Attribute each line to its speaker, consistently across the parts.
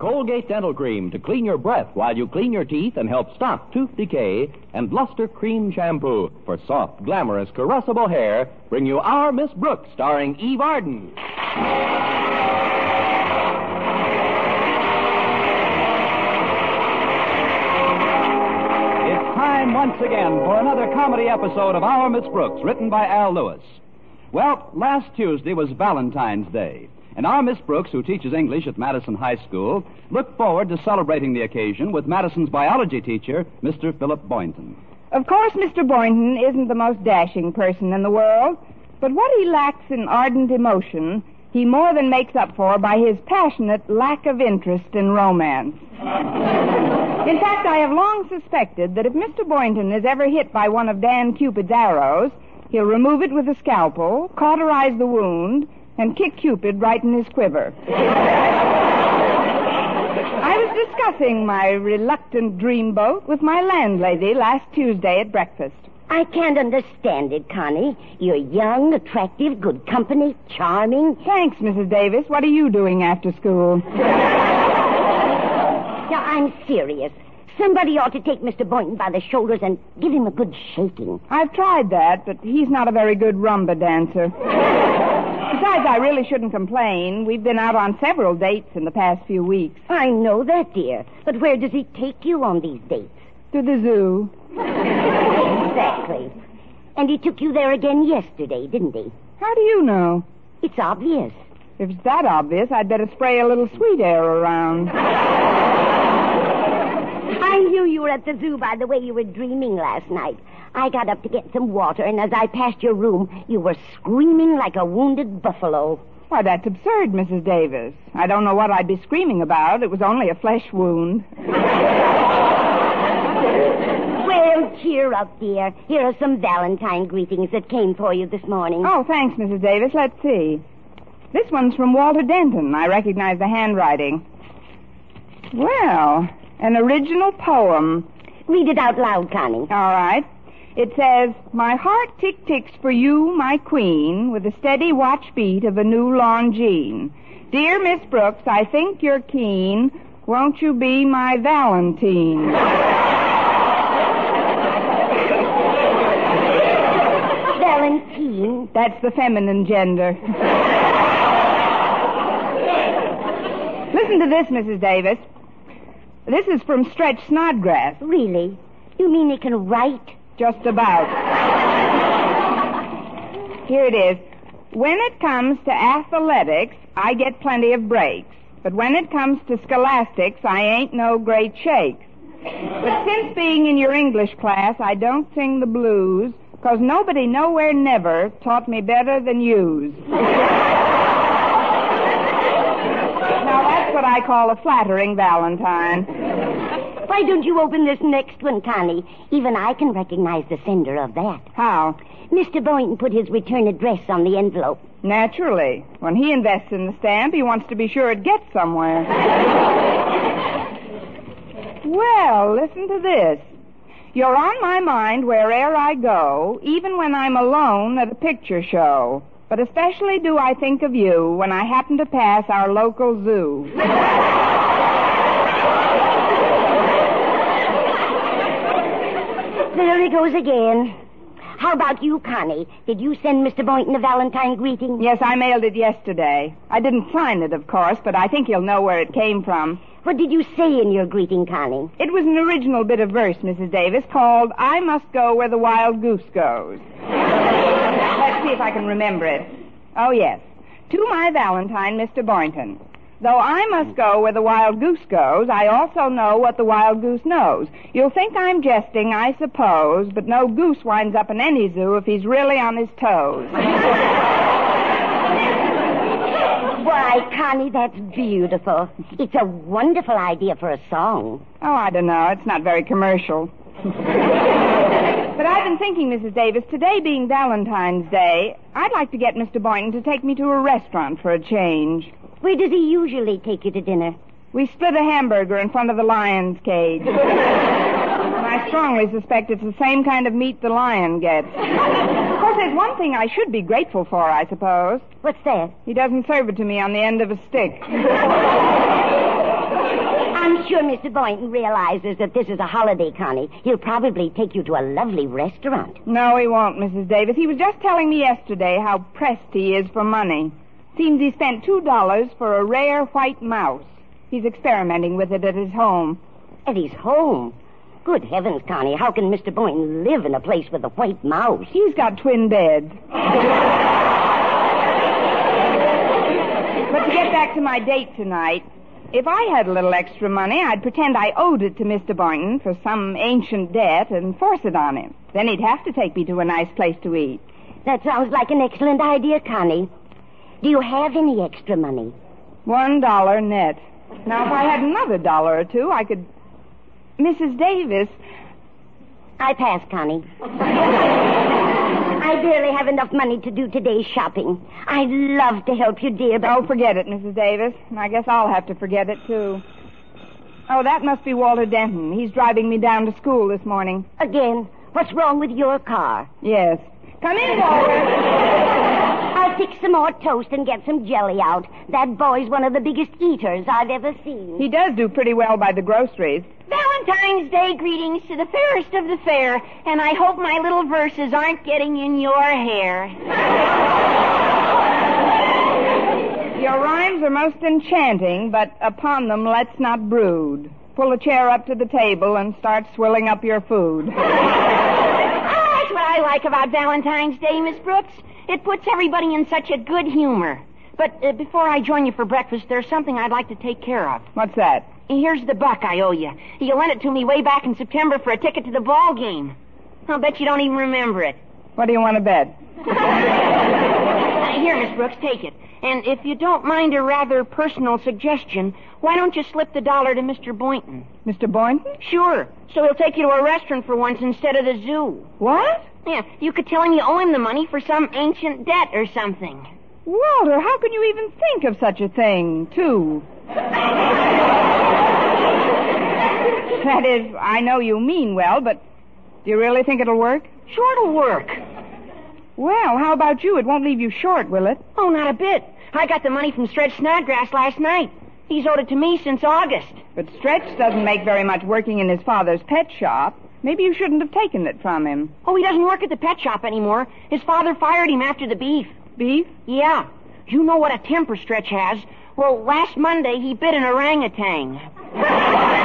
Speaker 1: Colgate Dental Cream to clean your breath while you clean your teeth and help stop tooth decay, and Luster Cream Shampoo for soft, glamorous, caressable hair bring you Our Miss Brooks, starring Eve Arden. It's time once again for another comedy episode of Our Miss Brooks, written by Al Lewis. Well, last Tuesday was Valentine's Day. And our Miss Brooks, who teaches English at Madison High School, looked forward to celebrating the occasion with Madison's biology teacher, Mr. Philip Boynton.
Speaker 2: Of course, Mr. Boynton isn't the most dashing person in the world, but what he lacks in ardent emotion, he more than makes up for by his passionate lack of interest in romance. in fact, I have long suspected that if Mr. Boynton is ever hit by one of Dan Cupid's arrows, he'll remove it with a scalpel, cauterize the wound, and kick Cupid right in his quiver. I was discussing my reluctant dreamboat with my landlady last Tuesday at breakfast.
Speaker 3: I can't understand it, Connie. You're young, attractive, good company, charming.
Speaker 2: Thanks, Mrs. Davis. What are you doing after school?
Speaker 3: Now, I'm serious. Somebody ought to take Mr. Boynton by the shoulders and give him a good shaking.
Speaker 2: I've tried that, but he's not a very good rumba dancer. Besides, I really shouldn't complain. We've been out on several dates in the past few weeks.
Speaker 3: I know that, dear. But where does he take you on these dates?
Speaker 2: To the zoo.
Speaker 3: exactly. And he took you there again yesterday, didn't he?
Speaker 2: How do you know?
Speaker 3: It's obvious.
Speaker 2: If it's that obvious, I'd better spray a little sweet air around.
Speaker 3: I knew you were at the zoo by the way you were dreaming last night. I got up to get some water, and as I passed your room, you were screaming like a wounded buffalo.
Speaker 2: Why, that's absurd, Mrs. Davis. I don't know what I'd be screaming about. It was only a flesh wound.
Speaker 3: well, cheer up, dear. Here are some Valentine greetings that came for you this morning.
Speaker 2: Oh, thanks, Mrs. Davis. Let's see. This one's from Walter Denton. I recognize the handwriting. Well, an original poem.
Speaker 3: Read it out loud, Connie.
Speaker 2: All right. It says, My heart tick ticks for you, my queen, with the steady watch beat of a new Longines. Dear Miss Brooks, I think you're keen. Won't you be my Valentine?
Speaker 3: Valentine?
Speaker 2: That's the feminine gender. Listen to this, Mrs. Davis. This is from Stretch Snodgrass.
Speaker 3: Really? You mean he can write?
Speaker 2: Just about. Here it is. When it comes to athletics, I get plenty of breaks. But when it comes to scholastics, I ain't no great shakes. But since being in your English class, I don't sing the blues, cause nobody nowhere never taught me better than yous. What I call a flattering Valentine.
Speaker 3: Why don't you open this next one, Connie? Even I can recognize the sender of that.
Speaker 2: How?
Speaker 3: Mr. Boynton put his return address on the envelope.
Speaker 2: Naturally. When he invests in the stamp, he wants to be sure it gets somewhere. well, listen to this. You're on my mind where'er I go, even when I'm alone at a picture show. But especially do I think of you when I happen to pass our local zoo.
Speaker 3: There he goes again. How about you, Connie? Did you send Mr. Boynton a Valentine greeting?
Speaker 2: Yes, I mailed it yesterday. I didn't sign it, of course, but I think he'll know where it came from.
Speaker 3: What did you say in your greeting, Connie?
Speaker 2: It was an original bit of verse, Mrs. Davis, called I Must Go Where the Wild Goose Goes. See if I can remember it. Oh, yes. To my Valentine, Mr. Boynton. Though I must go where the wild goose goes, I also know what the wild goose knows. You'll think I'm jesting, I suppose, but no goose winds up in any zoo if he's really on his toes.
Speaker 3: Why, Connie, that's beautiful. It's a wonderful idea for a song.
Speaker 2: Oh, I don't know. It's not very commercial. but I've been thinking, Mrs. Davis, today being Valentine's Day, I'd like to get Mr. Boynton to take me to a restaurant for a change.
Speaker 3: Where does he usually take you to dinner?
Speaker 2: We split a hamburger in front of the lion's cage. and I strongly suspect it's the same kind of meat the lion gets. Of course, there's one thing I should be grateful for, I suppose.
Speaker 3: What's that?
Speaker 2: He doesn't serve it to me on the end of a stick.
Speaker 3: sure Mr. Boynton realizes that this is a holiday, Connie. He'll probably take you to a lovely restaurant.
Speaker 2: No, he won't, Mrs. Davis. He was just telling me yesterday how pressed he is for money. Seems he spent two dollars for a rare white mouse. He's experimenting with it at his home.
Speaker 3: At his home? Good heavens, Connie, how can Mr. Boynton live in a place with a white mouse?
Speaker 2: He's got twin beds. but to get back to my date tonight, if I had a little extra money, I'd pretend I owed it to Mr. Boynton for some ancient debt and force it on him. Then he'd have to take me to a nice place to eat.
Speaker 3: That sounds like an excellent idea, Connie. Do you have any extra money?
Speaker 2: One dollar net. Now, if I had another dollar or two, I could. Mrs. Davis.
Speaker 3: I pass, Connie. I barely have enough money to do today's shopping. I'd love to help you, dear, but.
Speaker 2: Oh, forget it, Mrs. Davis. I guess I'll have to forget it, too. Oh, that must be Walter Denton. He's driving me down to school this morning.
Speaker 3: Again, what's wrong with your car?
Speaker 2: Yes. Come in, Walter.
Speaker 3: I'll fix some more toast and get some jelly out. That boy's one of the biggest eaters I've ever seen.
Speaker 2: He does do pretty well by the groceries.
Speaker 4: Valentine's Day greetings to the fairest of the fair, and I hope my little verses aren't getting in your hair.
Speaker 2: Your rhymes are most enchanting, but upon them let's not brood. Pull a chair up to the table and start swilling up your food.
Speaker 4: oh, that's what I like about Valentine's Day, Miss Brooks. It puts everybody in such a good humor. But uh, before I join you for breakfast, there's something I'd like to take care of.
Speaker 2: What's that?
Speaker 4: Here's the buck I owe you. You lent it to me way back in September for a ticket to the ball game. I'll bet you don't even remember it.
Speaker 2: What do you want to bet?
Speaker 4: uh, here, Miss Brooks, take it. And if you don't mind a rather personal suggestion, why don't you slip the dollar to Mr. Boynton?
Speaker 2: Mr. Boynton?
Speaker 4: Sure. So he'll take you to a restaurant for once instead of the zoo.
Speaker 2: What?
Speaker 4: Yeah, you could tell him you owe him the money for some ancient debt or something.
Speaker 2: Walter, how can you even think of such a thing, too? that is, I know you mean well, but do you really think it'll work?
Speaker 4: Sure it'll work.
Speaker 2: Well, how about you? It won't leave you short, will it?
Speaker 4: Oh, not a bit. I got the money from Stretch Snodgrass last night. He's owed it to me since August.
Speaker 2: But Stretch doesn't make very much working in his father's pet shop. Maybe you shouldn't have taken it from him.
Speaker 4: Oh, he doesn't work at the pet shop anymore. His father fired him after the beef.
Speaker 2: Beef?
Speaker 4: Yeah. You know what a temper Stretch has. Well, last Monday he bit an orangutan.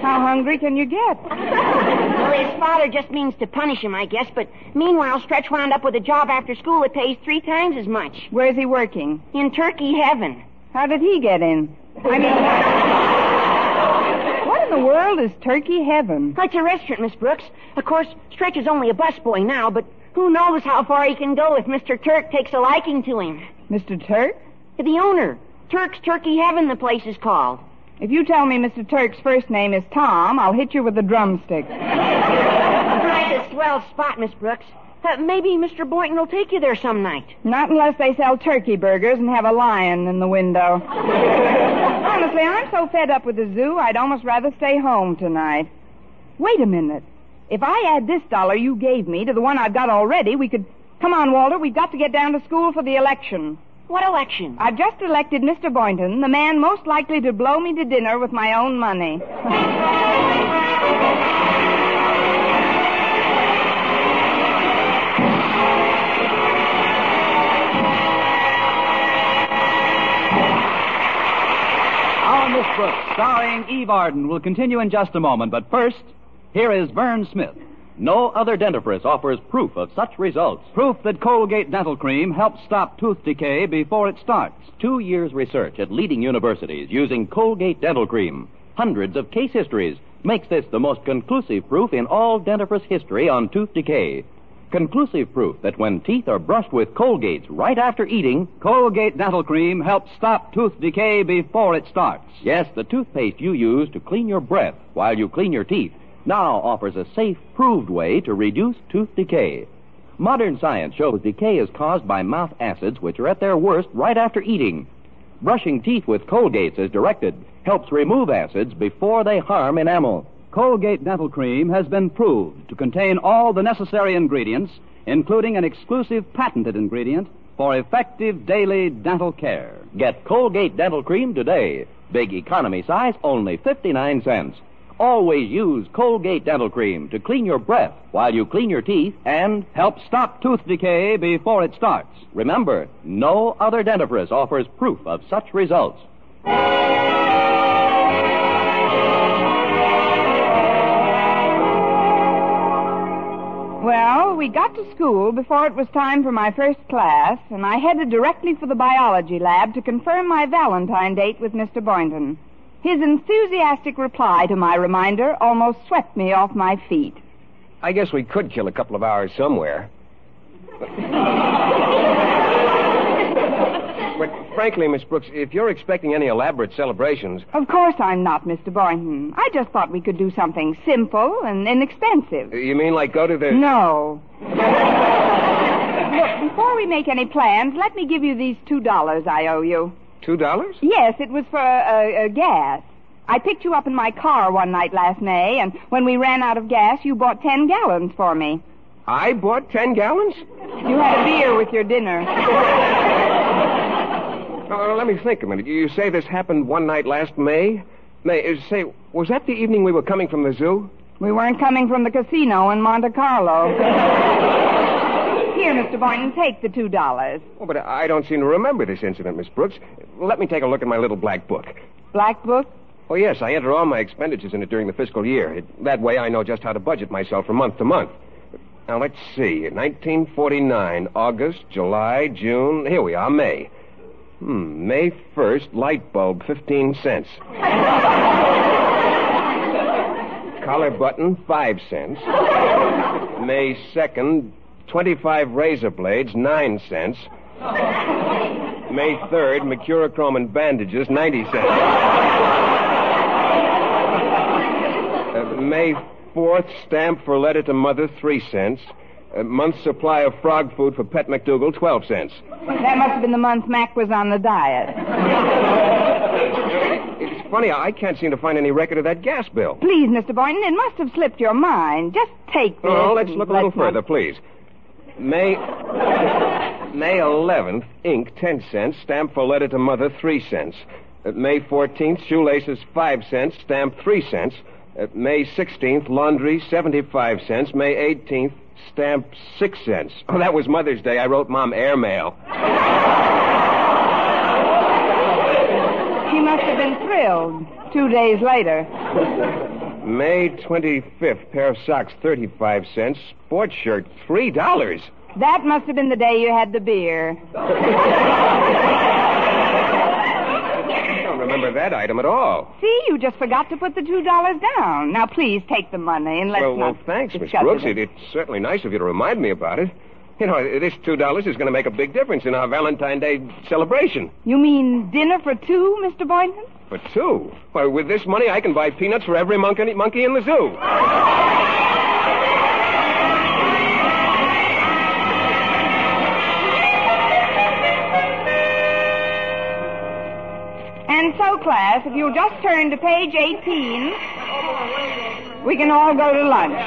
Speaker 2: How hungry can you get?
Speaker 4: Well, his father just means to punish him, I guess, but meanwhile, Stretch wound up with a job after school that pays three times as much.
Speaker 2: Where's he working?
Speaker 4: In Turkey Heaven.
Speaker 2: How did he get in? I mean, the world is Turkey Heaven?
Speaker 4: It's a restaurant, Miss Brooks. Of course, Stretch is only a busboy now, but who knows how far he can go if Mr. Turk takes a liking to him.
Speaker 2: Mr. Turk?
Speaker 4: The owner. Turk's Turkey Heaven, the place is called.
Speaker 2: If you tell me Mr. Turk's first name is Tom, I'll hit you with a drumstick.
Speaker 4: Right, a swell spot, Miss Brooks. Uh, maybe Mr. Boynton will take you there some night.
Speaker 2: Not unless they sell turkey burgers and have a lion in the window. Honestly, I'm so fed up with the zoo, I'd almost rather stay home tonight. Wait a minute. If I add this dollar you gave me to the one I've got already, we could. Come on, Walter, we've got to get down to school for the election.
Speaker 4: What election?
Speaker 2: I've just elected Mr. Boynton, the man most likely to blow me to dinner with my own money.
Speaker 1: Brooks, starring Eve Arden, will continue in just a moment. But first, here is Vern Smith.
Speaker 5: No other dentifrice offers proof of such results.
Speaker 1: Proof that Colgate Dental Cream helps stop tooth decay before it starts.
Speaker 5: Two years research at leading universities using Colgate Dental Cream. Hundreds of case histories makes this the most conclusive proof in all dentifrice history on tooth decay. Conclusive proof that when teeth are brushed with Colgates right after eating,
Speaker 1: Colgate Dental Cream helps stop tooth decay before it starts.
Speaker 5: yes, the toothpaste you use to clean your breath while you clean your teeth now offers a safe, proved way to reduce tooth decay. Modern science shows decay is caused by mouth acids which are at their worst right after eating. Brushing teeth with Colgates as directed helps remove acids before they harm enamel.
Speaker 1: Colgate Dental Cream has been proved to contain all the necessary ingredients, including an exclusive patented ingredient for effective daily dental care.
Speaker 5: Get Colgate Dental Cream today. Big economy size, only 59 cents. Always use Colgate Dental Cream to clean your breath while you clean your teeth and
Speaker 1: Help stop tooth decay before it starts.
Speaker 5: remember, no other dentifrice offers proof of such results.
Speaker 2: Well, we got to school before it was time for my first class, and I headed directly for the biology lab to confirm my Valentine date with Mr. Boynton. His enthusiastic reply to my reminder almost swept me off my feet.
Speaker 6: I guess we could kill a couple of hours somewhere. but frankly, Miss Brooks, if you're expecting any elaborate celebrations,
Speaker 2: Of course I'm not, Mr. Boynton. I just thought we could do something simple and inexpensive.
Speaker 6: you mean like go to the.
Speaker 2: No. Look, before we make any plans, let me give you these two dollars I owe you.
Speaker 6: Two dollars?
Speaker 2: Yes, it was for uh, uh, gas. I picked you up in my car one night last May, and when we ran out of gas, you bought ten gallons for me.
Speaker 6: I bought ten gallons?
Speaker 2: You had a beer with your dinner.
Speaker 6: Oh, let me think a minute. You say this happened one night last May? May, uh, say, was that the evening we were coming from the zoo?
Speaker 2: We weren't coming from the casino in Monte Carlo. Here, Mr. Boynton, take the two dollars.
Speaker 6: Oh, but I don't seem to remember this incident, Miss Brooks. Let me take a look at my little black book.
Speaker 2: Black book?
Speaker 6: Oh, yes, I enter all my expenditures in it during the fiscal year. It, that way I know just how to budget myself from month to month. Now, let's see. 1949, August, July, June. Here we are, May. Hmm, May 1st, light bulb, 15 cents. Collar button, 5 cents. May 2nd, 25 razor blades, 9 cents. May 3rd, Mercurochrome and bandages, 90 cents. Uh, May 4th, stamp for letter to mother, 3 cents. A month's supply of frog food for Pet McDougal, 12 cents.
Speaker 2: That must have been the month Mac was on the diet.
Speaker 6: It's funny, I can't seem to find any record of that gas bill.
Speaker 2: Please, Mr. Boynton, it must have slipped your mind. Just take this.
Speaker 6: Oh, let's look a little further, please. May May 11th, ink 10 cents, stamp for letter to mother 3 cents. Uh, May 14th, shoelaces 5 cents, stamp 3 cents. Uh, May 16th, laundry 75 cents. May 18th, stamp 6 cents. Oh, that was Mother's Day. I wrote Mom airmail.
Speaker 2: She must have been thrilled. Two days later.
Speaker 6: May 25th, pair of socks 35 cents. Sports shirt $3.
Speaker 2: That must have been the day you had the beer.
Speaker 6: Remember that item at all.
Speaker 2: See, you just forgot to put the two dollars down. Now, please take the money and let's
Speaker 6: well, well, thanks, Miss Brooks.
Speaker 2: it.
Speaker 6: It, it's certainly nice of you to remind me about it. You know, this two dollars is going to make a big difference in our Valentine Day celebration.
Speaker 2: You mean dinner for two, Mr. Boynton?
Speaker 6: For two, why, with this money, I can buy peanuts for every monkey, monkey in the zoo.
Speaker 2: So, class, if you'll just turn to page 18, we can all go to lunch.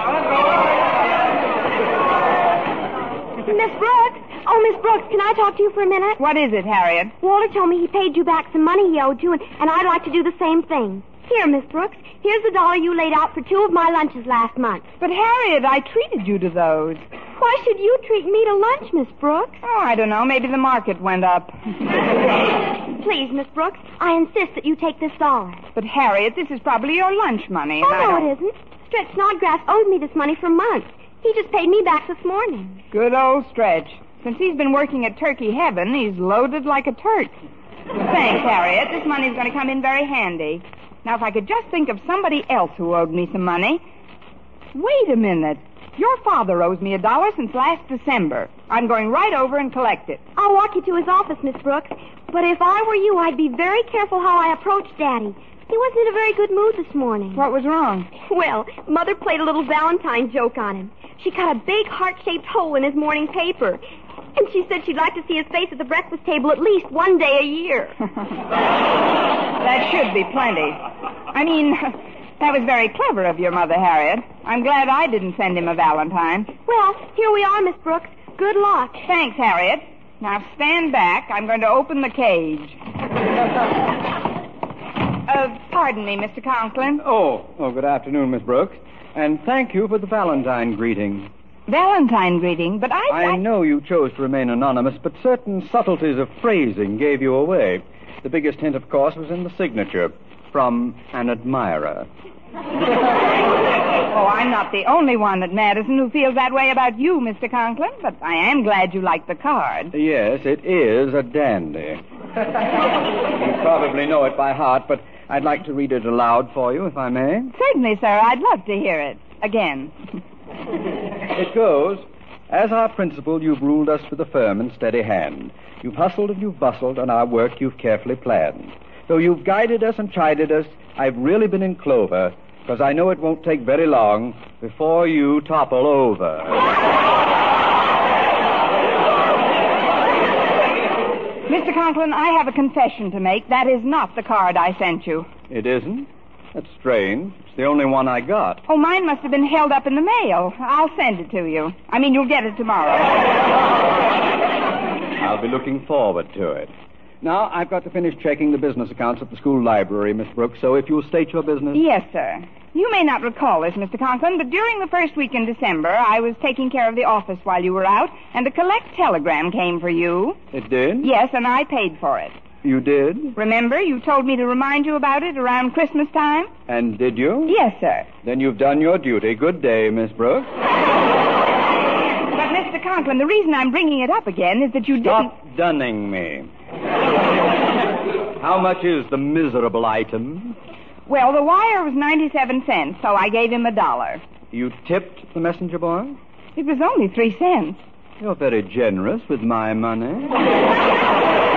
Speaker 7: Miss Brooks? Oh, Miss Brooks, can I talk to you for a minute?
Speaker 2: What is it, Harriet?
Speaker 7: Walter told me he paid you back some money he owed you, and, and I'd like to do the same thing. Here, Miss Brooks, here's the dollar you laid out for two of my lunches last month.
Speaker 2: But, Harriet, I treated you to those.
Speaker 7: Why should you treat me to lunch, Miss Brooks?
Speaker 2: Oh, I don't know. Maybe the market went up.
Speaker 7: Please, Miss Brooks, I insist that you take this dollar.
Speaker 2: But, Harriet, this is probably your lunch money.
Speaker 7: Oh, no, it isn't. Stretch Snodgrass owed me this money for months. He just paid me back this morning.
Speaker 2: Good old Stretch. Since he's been working at Turkey Heaven, he's loaded like a Turk. Thanks, Harriet. This money's going to come in very handy. Now, if I could just think of somebody else who owed me some money. Wait a minute. Your father owes me a dollar since last December. I'm going right over and collect it.
Speaker 7: I'll walk you to his office, Miss Brooks. But if I were you, I'd be very careful how I approach Daddy. He wasn't in a very good mood this morning.
Speaker 2: What was wrong?
Speaker 7: Well, Mother played a little Valentine joke on him. She cut a big heart-shaped hole in his morning paper. And she said she'd like to see his face at the breakfast table at least one day a year.
Speaker 2: That should be plenty. I mean, that was very clever of your mother, Harriet. I'm glad I didn't send him a Valentine.
Speaker 7: well, here we are, Miss Brooks. Good luck.
Speaker 2: Thanks, Harriet. Now stand back. I'm going to open the cage. Uh, pardon me, Mr. Conklin.
Speaker 8: Oh, oh, good afternoon, Miss Brooks. And thank you for the Valentine greeting.
Speaker 2: Valentine greeting, but I...
Speaker 8: I know you chose to remain anonymous, but certain subtleties of phrasing gave you away. The biggest hint, of course, was in the signature from an admirer.
Speaker 2: Oh, I'm not the only one at Madison who feels that way about you, Mr. Conklin, but I am glad you like the card.
Speaker 8: Yes, it is a dandy. you probably know it by heart, but I'd like to read it aloud for you, if I may.
Speaker 2: Certainly, sir. I'd love to hear it. Again.
Speaker 8: It goes, as our principal, you've ruled us with a firm and steady hand. You've hustled and you've bustled, and our work you've carefully planned. Though you've guided us and chided us, I've really been in clover, because I know it won't take very long before you topple over.
Speaker 2: Mr. Conklin, I have a confession to make. That is not the card I sent you.
Speaker 8: It isn't? That's strange. It's the only one I got.
Speaker 2: Oh, mine must have been held up in the mail. I'll send it to you. I mean, you'll get it tomorrow.
Speaker 8: I'll be looking forward to it. Now, I've got to finish checking the business accounts at the school library, Miss Brooks, so if you'll state your business.
Speaker 2: Yes, sir. You may not recall this, Mr. Conklin, but during the first week in December, I was taking care of the office while you were out, and a collect telegram came for you.
Speaker 8: It did?
Speaker 2: Yes, and I paid for it.
Speaker 8: You did?
Speaker 2: Remember, you told me to remind you about it around Christmas time?
Speaker 8: And did you?
Speaker 2: Yes, sir.
Speaker 8: Then you've done your duty. Good day, Miss Brooks.
Speaker 2: But, Mr. Conklin, the reason I'm bringing it up again is that you didn't.
Speaker 8: Stop dunning me. How much is the miserable item?
Speaker 2: Well, the wire was 97 cents, so I gave him a dollar.
Speaker 8: You tipped the messenger boy?
Speaker 2: It was only three cents.
Speaker 8: You're very generous with my money.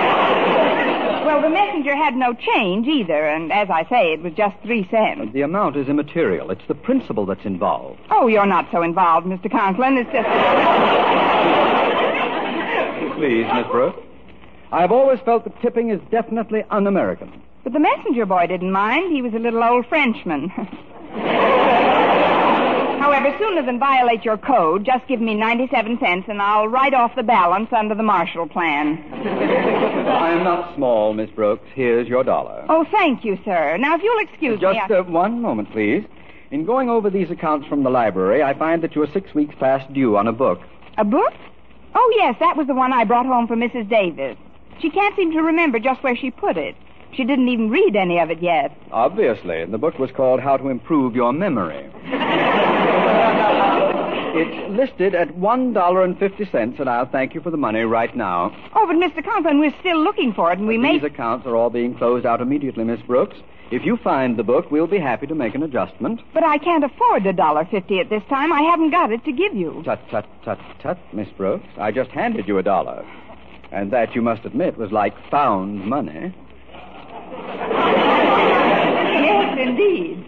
Speaker 2: Well, the messenger had no change either, and as I say, it was just three cents.
Speaker 8: The amount is immaterial. It's the principle that's involved.
Speaker 2: Oh, you're not so involved, Mr. Conklin. It's just.
Speaker 8: Please, Miss Brooks. I've always felt that tipping is definitely un-American.
Speaker 2: But the messenger boy didn't mind. He was a little old Frenchman. However, sooner than violate your code, just give me 97 cents and I'll write off the balance under the Marshall Plan.
Speaker 8: I am not small, Miss Brooks. Here's your dollar.
Speaker 2: Oh, thank you, sir. Now, if you'll excuse
Speaker 8: Just
Speaker 2: me. I-
Speaker 8: uh, one moment, please. In going over these accounts from the library, I find that you're six weeks past due on a book.
Speaker 2: A book? Oh, yes, that was the one I brought home for Mrs. Davis. She can't seem to remember just where she put it. She didn't even read any of it yet.
Speaker 8: Obviously. The book was called How to Improve Your Memory. it's listed at $1.50, and I'll thank you for the money right now.
Speaker 2: Oh, but Mr. Conklin, we're still looking for it, and we may.
Speaker 8: These accounts are all being closed out immediately, Miss Brooks. If you find the book, we'll be happy to make an adjustment.
Speaker 2: But I can't afford a dollar fifty at this time. I haven't got it to give you.
Speaker 8: Tut, tut, tut, tut, Miss Brooks. I just handed you a dollar. And that, you must admit, was like found money.
Speaker 2: Yes, indeed.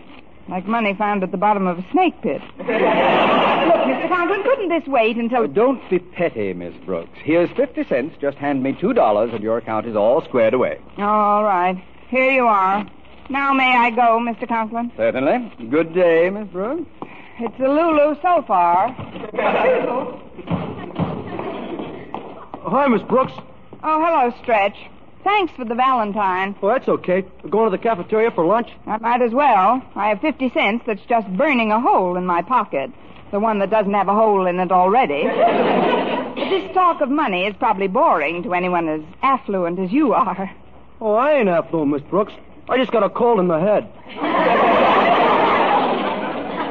Speaker 2: Like money found at the bottom of a snake pit. Look, Mr. Conklin, couldn't this wait until.
Speaker 8: Uh, don't be petty, Miss Brooks. Here's 50 cents. Just hand me $2, and your account is all squared away.
Speaker 2: All right. Here you are. Now may I go, Mr. Conklin?
Speaker 8: Certainly. Good day, Miss Brooks.
Speaker 2: It's a Lulu so far.
Speaker 9: Hi, Miss Brooks.
Speaker 2: Oh, hello, Stretch. Thanks for the Valentine.
Speaker 9: Oh, that's okay. We're going to the cafeteria for lunch.
Speaker 2: I might as well. I have 50 cents that's just burning a hole in my pocket. The one that doesn't have a hole in it already. This talk of money is probably boring to anyone as affluent as you are.
Speaker 9: Oh, I ain't affluent, Miss Brooks. I just got a cold in the head.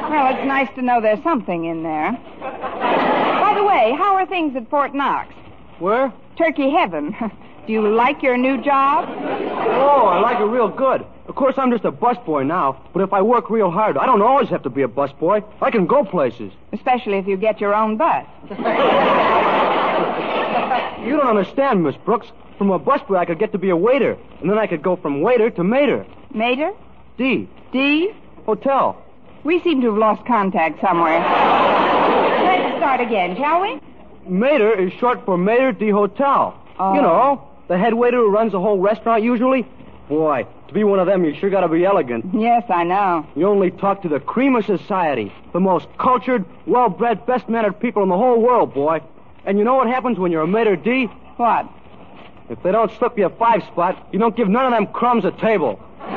Speaker 2: Well, it's nice to know there's something in there. By the way, how are things at Fort Knox?
Speaker 9: Where?
Speaker 2: Turkey heaven. Do you like your new job?
Speaker 9: Oh, I like it real good. Of course, I'm just a busboy now, but if I work real hard, I don't always have to be a busboy. I can go places.
Speaker 2: Especially if you get your own bus.
Speaker 9: You don't understand, Miss Brooks. From a busboy, I could get to be a waiter, and then I could go from waiter to mater.
Speaker 2: Mater?
Speaker 9: D.
Speaker 2: D?
Speaker 9: Hotel.
Speaker 2: We seem to have lost contact somewhere. Let's start again, shall we?
Speaker 9: Mater is short for Mater D Hotel.
Speaker 2: Oh.
Speaker 9: You know, the head waiter who runs the whole restaurant usually? Boy, to be one of them, you sure gotta be elegant.
Speaker 2: Yes, I know.
Speaker 9: You only talk to the cream of society, the most cultured, well bred, best mannered people in the whole world, boy. And you know what happens when you're a maitre d?
Speaker 2: What?
Speaker 9: If they don't slip you a five spot, you don't give none of them crumbs a table.
Speaker 2: well,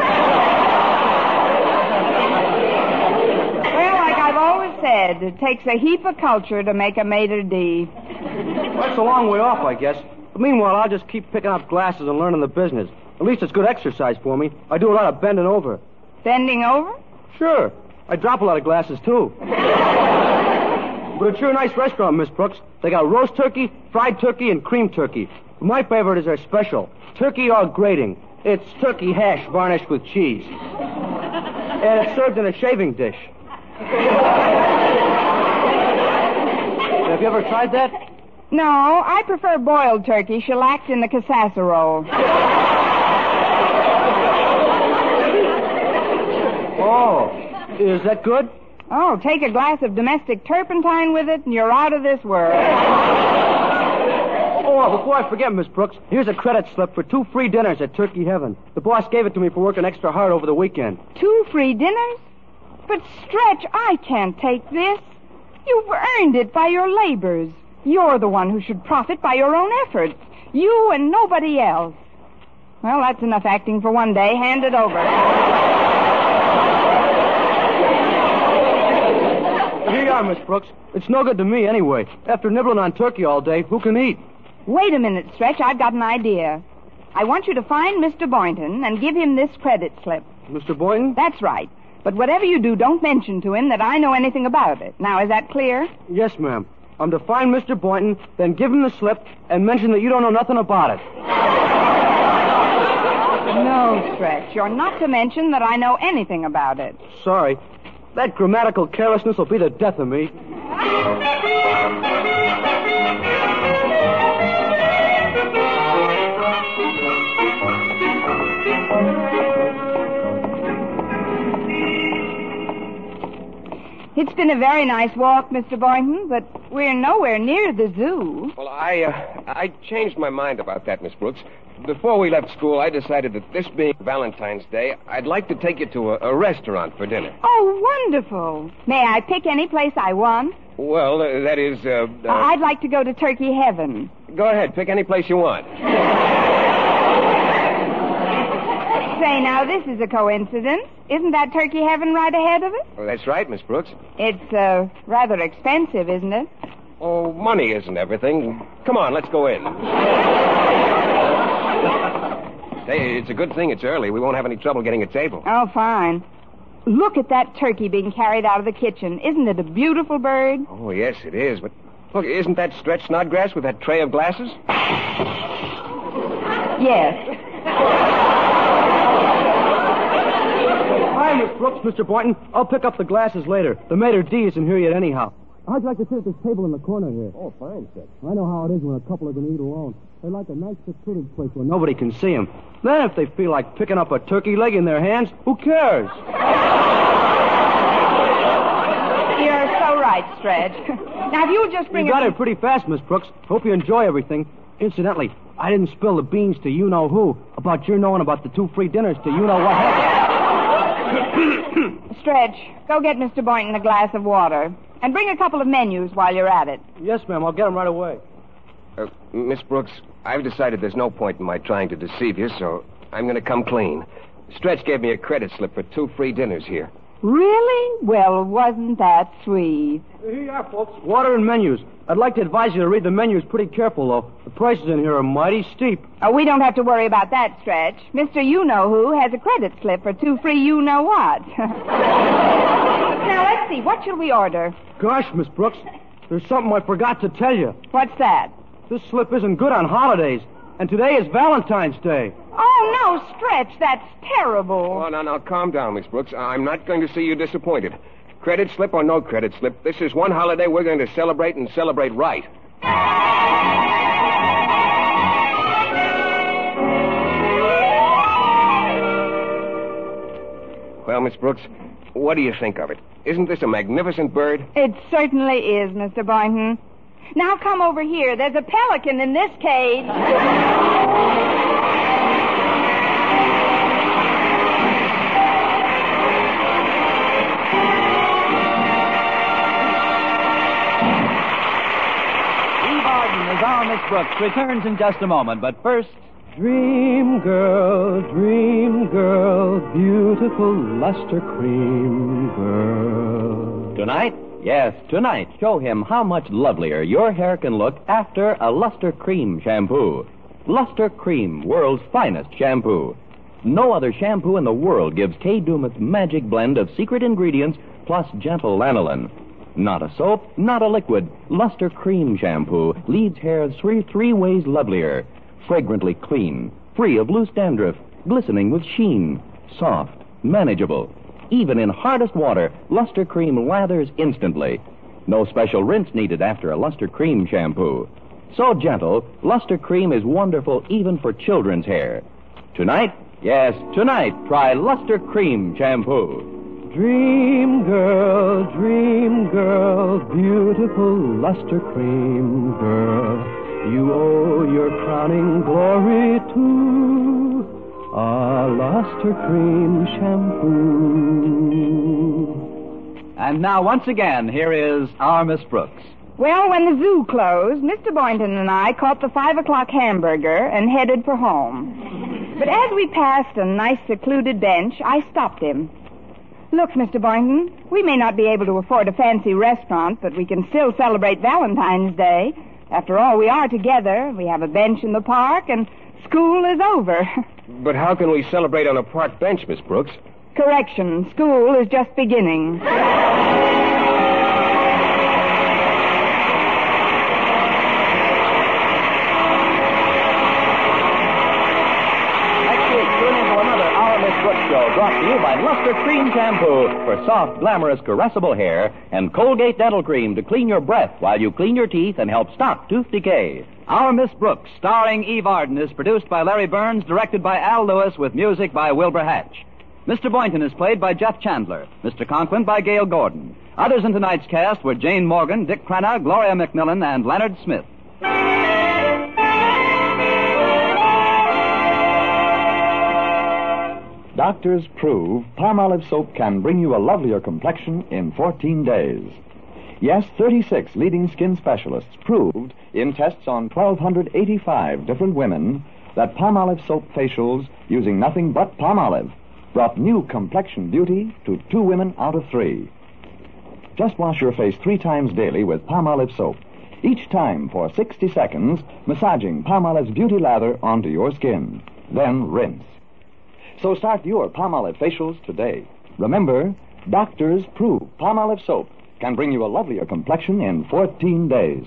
Speaker 2: like I've always said, it takes a heap of culture to make a maitre d.
Speaker 9: That's a long way off, I guess. But meanwhile, I'll just keep picking up glasses and learning the business. At least it's good exercise for me. I do a lot of bending over.
Speaker 2: Bending over?
Speaker 9: Sure. I drop a lot of glasses, too. but it's sure a nice restaurant, Miss Brooks. They got roast turkey, fried turkey, and cream turkey. My favorite is their special turkey au grating. It's turkey hash varnished with cheese. and it's served in a shaving dish. Have you ever tried that?
Speaker 2: No, I prefer boiled turkey shellacked in the casserole.
Speaker 9: Oh, is that good?
Speaker 2: Oh, take a glass of domestic turpentine with it, and you're out of this world.
Speaker 9: Oh, before I forget, Miss Brooks, here's a credit slip for two free dinners at Turkey Heaven. The boss gave it to me for working extra hard over the weekend.
Speaker 2: Two free dinners? But, Stretch, I can't take this. You've earned it by your labors. You're the one who should profit by your own efforts. You and nobody else. Well, that's enough acting for one day. Hand it over.
Speaker 9: Here you are, Miss Brooks. It's no good to me anyway. After nibbling on turkey all day, who can eat?
Speaker 2: Wait a minute, Stretch. I've got an idea. I want you to find Mr. Boynton and give him this credit slip.
Speaker 9: Mr. Boynton?
Speaker 2: That's right. But whatever you do, don't mention to him that I know anything about it. Now, is that clear?
Speaker 9: Yes, ma'am. I'm to find Mr. Boynton, then give him the slip, and mention that you don't know nothing about it.
Speaker 2: No, Stretch. You're not to mention that I know anything about it.
Speaker 9: Sorry. That grammatical carelessness will be the death of me.
Speaker 2: It's been a very nice walk, Mr. Boynton, but we're nowhere near the zoo.
Speaker 6: Well, I, uh, I changed my mind about that, Miss Brooks. Before we left school, I decided that this being Valentine's Day, I'd like to take you to a, a restaurant for dinner.
Speaker 2: Oh, wonderful. May I pick any place I want?
Speaker 6: Well, uh, that is, uh, uh,
Speaker 2: I'd like to go to Turkey Heaven.
Speaker 6: go ahead, pick any place you want.
Speaker 2: Say, now, this is a coincidence. Isn't that Turkey Heaven right ahead of us?
Speaker 6: Well, that's right, Miss Brooks.
Speaker 2: It's uh, rather expensive, isn't it?
Speaker 6: Oh, money isn't everything. Come on, let's go in. Say, it's a good thing it's early. We won't have any trouble getting a table.
Speaker 2: Oh, fine. Look at that turkey being carried out of the kitchen. Isn't it a beautiful bird?
Speaker 6: Oh, yes, it is. But look, isn't that Stretch Snodgrass with that tray of glasses?
Speaker 2: Yes.
Speaker 9: Hi, Miss Brooks, Mr. Boynton. I'll pick up the glasses later. The maitre d' isn't here yet anyhow. How'd you like to sit at this table in the corner here?
Speaker 6: Oh, fine, sir.
Speaker 9: I know how it is when a couple are going to eat alone. They like a nice secluded place where nobody can see them. Then if they feel like picking up a turkey leg in their hands, who cares?
Speaker 2: You're so right, Stretch. now, if you'll just bring
Speaker 9: You got
Speaker 2: a-
Speaker 9: it pretty fast, Miss Brooks. Hope you enjoy everything. Incidentally, I didn't spill the beans to you know who about your knowing about the two free dinners to you know what happened.
Speaker 2: Stretch, go get Mr. Boynton a glass of water. And bring a couple of menus while you're at it.
Speaker 9: yes, ma'am. I'll get them right away.
Speaker 6: Uh, Miss Brooks, I've decided there's no point in my trying to deceive you, so I'm going to come clean. Stretch gave me a credit slip for two free dinners here.
Speaker 2: Really? Well, wasn't that sweet?
Speaker 9: Here you are, folks. Water and menus. I'd like to advise you to read the menus pretty careful, though. The prices in here are mighty steep.
Speaker 2: Oh, we don't have to worry about that, Stretch. Mr. You Know Who has a credit slip for two free you know what. now, let's see. What shall we order?
Speaker 9: Gosh, Miss Brooks, there's something I forgot to tell you.
Speaker 2: What's that?
Speaker 9: This slip isn't good on holidays, and today is Valentine's Day.
Speaker 2: Oh, no, Stretch. That's terrible.
Speaker 6: Oh, now, now, calm down, Miss Brooks. I'm not going to see you disappointed. Credit slip or no credit slip, this is one holiday we're going to celebrate and celebrate right. Well, Miss Brooks, what do you think of it? Isn't this a magnificent bird?
Speaker 2: It certainly is, Mr. Boynton. Now come over here. There's a pelican in this cage.
Speaker 1: Eve Arden as our Miss Brooks returns in just a moment, but first,
Speaker 8: Dream girl, dream girl, beautiful luster cream girl.
Speaker 5: Tonight, Yes, tonight, show him how much lovelier your hair can look after a Luster Cream shampoo. Luster Cream, world's finest shampoo. No other shampoo in the world gives Kay Daumit's magic blend of secret ingredients plus gentle lanolin. Not a soap, not a liquid. Luster Cream shampoo leaves hair three, three ways lovelier. Fragrantly clean, free of loose dandruff, glistening with sheen, soft, manageable. Even in hardest water, Luster Cream lathers instantly. No special rinse needed after a Luster Cream shampoo. So gentle, Luster Cream is wonderful even for children's hair. Tonight, yes, tonight, try Luster Cream shampoo.
Speaker 10: Dream girl, dream girl, beautiful luster cream girl. You owe your crowning glory to a luster cream shampoo.
Speaker 1: And now, once again, here is our Miss Brooks.
Speaker 2: Well, when the zoo closed, Mr. Boynton and I caught the five o'clock hamburger and headed for home. But as we passed a nice secluded bench, I stopped him. Look, Mr. Boynton, we may not be able to afford a fancy restaurant, but we can still celebrate Valentine's Day. After all, we are together. We have a bench in the park, and school is over.
Speaker 6: But how can we celebrate on a park bench, Miss Brooks?
Speaker 2: Correction, school is just beginning.
Speaker 5: Show brought to you by Luster Cream Shampoo for soft, glamorous, caressable hair and Colgate Dental Cream to clean your breath while you clean your teeth and help stop tooth decay.
Speaker 1: Our Miss Brooks, starring Eve Arden, is produced by Larry Berns, directed by Al Lewis, with music by Wilbur Hatch. Mr. Boynton is played by Jeff Chandler, Mr. Conklin by Gale Gordon. Others in tonight's cast were Jane Morgan, Dick Crenna, Gloria McMillan, and Leonard Smith.
Speaker 11: Doctors prove Palmolive soap can bring you a lovelier complexion in 14 days. Yes, 36 leading skin specialists proved in tests on 1,285 different women that Palmolive soap facials using nothing but Palmolive brought new complexion beauty to two women out of three. Just wash your face three times daily with Palmolive soap. Each time for 60 seconds, massaging Palmolive's beauty lather onto your skin. Then rinse. So start your Palmolive facials today. Remember, doctors prove Palmolive soap can bring you a lovelier complexion in 14 days.